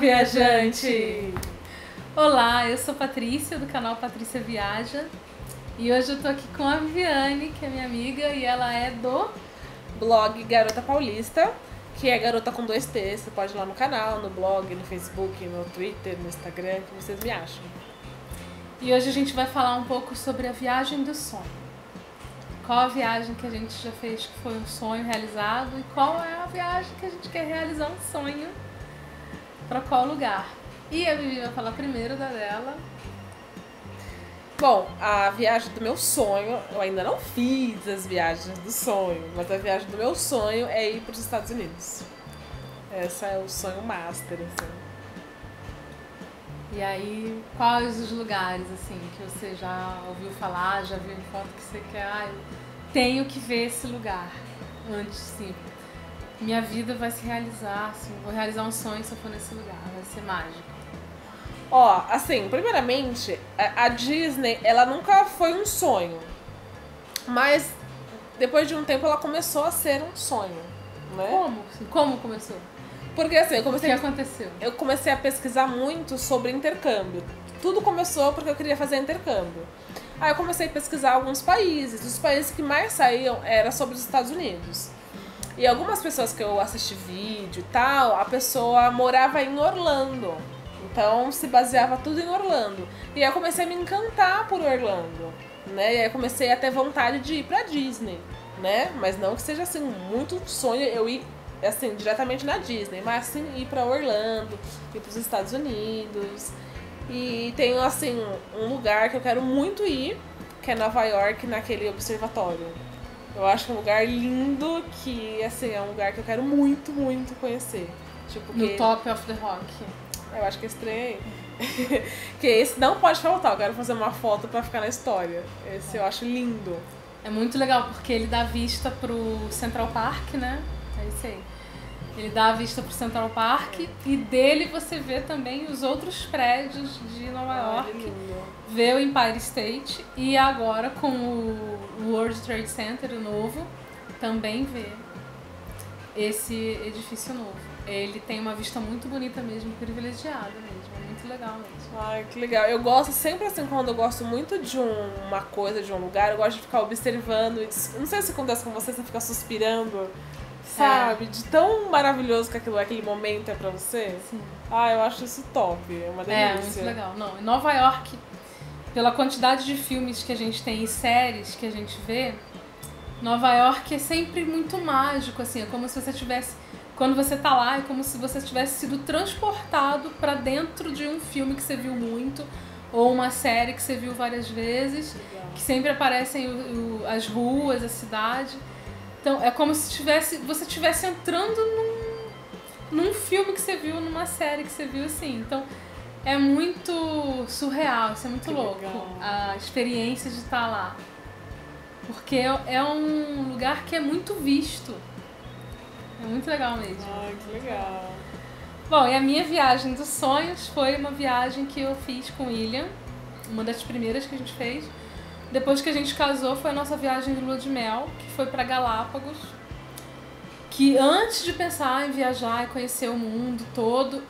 viajante! Olá, eu sou Patrícia do canal Patrícia Viaja e hoje eu tô aqui com a Viviane, que é minha amiga, e ela é do blog Garota Paulista, que é garota com dois T. Você pode ir lá no canal, no blog, no Facebook, no Twitter, no Instagram, que vocês me acham. E hoje a gente vai falar um pouco sobre a viagem do sonho. Qual a viagem que a gente já fez que foi um sonho realizado e qual é a viagem que a gente quer realizar um sonho para qual lugar. E a Vivi vai falar primeiro da dela. Bom, a viagem do meu sonho, eu ainda não fiz as viagens do sonho, mas a viagem do meu sonho é ir para os Estados Unidos. Esse é o sonho master, assim. E aí, quais os lugares, assim, que você já ouviu falar, já viu em foto que você quer? Ah, eu tenho que ver esse lugar antes, sim. Minha vida vai se realizar, assim, vou realizar um sonho se eu for nesse lugar, vai ser mágico. Ó, assim, primeiramente, a Disney, ela nunca foi um sonho. Mas depois de um tempo ela começou a ser um sonho, né? Como? Como começou? Porque assim, eu comecei. O que aconteceu? Eu comecei a pesquisar muito sobre intercâmbio. Tudo começou porque eu queria fazer intercâmbio. Aí eu comecei a pesquisar alguns países. Os países que mais saíam era sobre os Estados Unidos. E algumas pessoas que eu assisti vídeo e tal, a pessoa morava em Orlando. Então se baseava tudo em Orlando. E aí eu comecei a me encantar por Orlando, né? E aí eu comecei a ter vontade de ir pra Disney, né? Mas não que seja assim muito sonho eu ir assim diretamente na Disney, mas assim ir para Orlando, ir para os Estados Unidos. E tenho assim um lugar que eu quero muito ir, que é Nova York, naquele observatório. Eu acho que é um lugar lindo, que assim, é um lugar que eu quero muito, muito conhecer. Tipo, no Top of the Rock. Eu acho que é estranho. que esse não pode faltar, eu quero fazer uma foto para ficar na história. Esse eu acho lindo. É muito legal porque ele dá vista pro Central Park, né? É isso aí. Ele dá a vista pro Central Park e dele você vê também os outros prédios de Nova York. vê o Empire State e agora com o World Trade Center novo, também vê esse edifício novo ele tem uma vista muito bonita mesmo, privilegiada mesmo. É muito legal mesmo. Ai, que legal. Eu gosto sempre assim, quando eu gosto muito de um, uma coisa, de um lugar, eu gosto de ficar observando. Não sei se acontece com você, você fica suspirando, sabe? É. De tão maravilhoso que aquilo, aquele momento é pra você. Sim. Ah, eu acho isso top. É uma delícia. É, muito legal. Não, em Nova York, pela quantidade de filmes que a gente tem e séries que a gente vê, Nova York é sempre muito mágico, assim, é como se você tivesse quando você tá lá, é como se você tivesse sido transportado para dentro de um filme que você viu muito, ou uma série que você viu várias vezes, Legal. que sempre aparecem o, o, as ruas, a cidade. Então é como se tivesse, você estivesse entrando num, num filme que você viu, numa série que você viu assim. Então é muito surreal, isso é muito que louco. Legal. A experiência de estar tá lá. Porque é, é um lugar que é muito visto. É muito legal mesmo. Ai, que legal. Bom, e a minha viagem dos sonhos foi uma viagem que eu fiz com o William, uma das primeiras que a gente fez. Depois que a gente casou, foi a nossa viagem de lua de mel, que foi para Galápagos. Que antes de pensar em viajar e conhecer o mundo todo,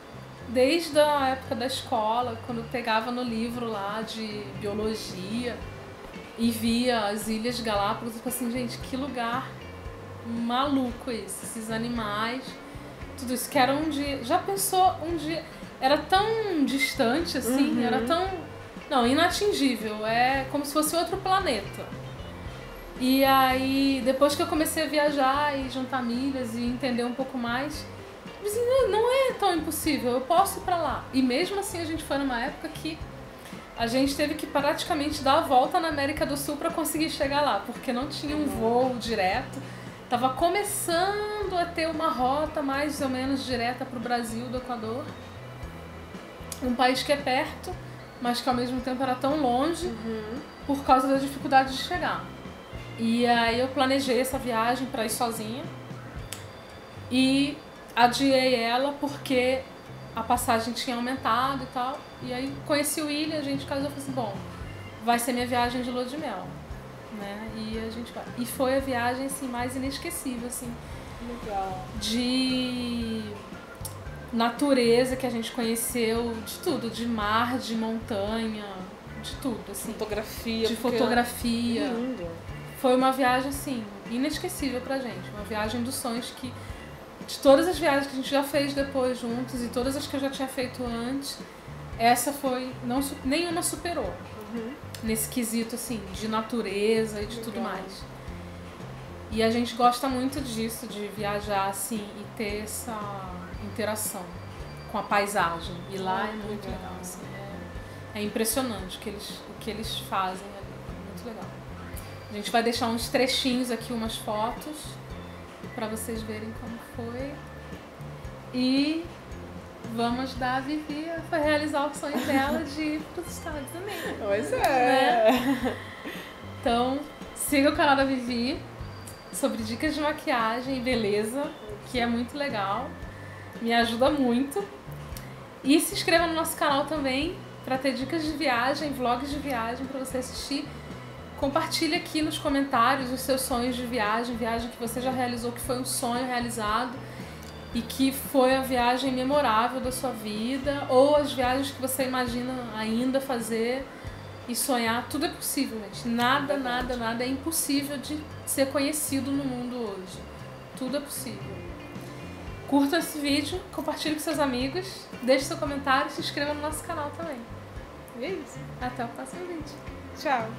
desde a época da escola, quando pegava no livro lá de biologia e via as Ilhas Galápagos, eu falei assim, gente, que lugar maluco isso, esses animais, tudo isso que era um dia. Já pensou um dia. Era tão distante assim, uhum. era tão. Não, inatingível. É como se fosse outro planeta. E aí, depois que eu comecei a viajar e juntar milhas e entender um pouco mais, assim, não é tão impossível, eu posso ir pra lá. E mesmo assim, a gente foi numa época que a gente teve que praticamente dar a volta na América do Sul para conseguir chegar lá, porque não tinha um voo direto estava começando a ter uma rota mais ou menos direta para o Brasil do Equador. Um país que é perto, mas que ao mesmo tempo era tão longe uhum. por causa da dificuldade de chegar. E aí eu planejei essa viagem para ir sozinha e adiei ela porque a passagem tinha aumentado e tal. E aí conheci o William, a gente casou e falei assim, bom, vai ser minha viagem de lua de mel né? E a gente vai. E foi a viagem assim mais inesquecível, assim. Legal. De natureza que a gente conheceu, de tudo, de mar, de montanha, de tudo, assim. Fotografia. De porque- fotografia. Lindo. Foi uma viagem, assim, inesquecível pra gente. Uma viagem dos sonhos que. De todas as viagens que a gente já fez depois juntos e todas as que eu já tinha feito antes, essa foi. Não, nenhuma superou. Uhum. Nesse quesito, assim, de natureza e de tudo Legal. mais. E a gente gosta muito disso, de viajar, assim, e ter essa interação com a paisagem. E lá é Muito legal. assim. É, é impressionante o que, eles, o que eles fazem ali. É muito legal. A gente vai deixar uns trechinhos aqui, umas fotos, pra vocês verem como foi. E vamos dar a Vivi para realizar o sonho dela de ir para os Estados Unidos. Pois é. Então, siga o canal da Vivi sobre dicas de maquiagem e beleza, que é muito legal. Me ajuda muito. E se inscreva no nosso canal também para ter dicas de viagem, vlogs de viagem para você assistir. Compartilhe aqui nos comentários os seus sonhos de viagem, viagem que você já realizou, que foi um sonho realizado e que foi a viagem memorável da sua vida, ou as viagens que você imagina ainda fazer e sonhar. Tudo é possível, gente. Nada, nada, nada é impossível de ser conhecido no mundo hoje. Tudo é possível. Curta esse vídeo, compartilhe com seus amigos, deixe seu comentário e se inscreva no nosso canal também. É isso. Até o próximo vídeo. Tchau.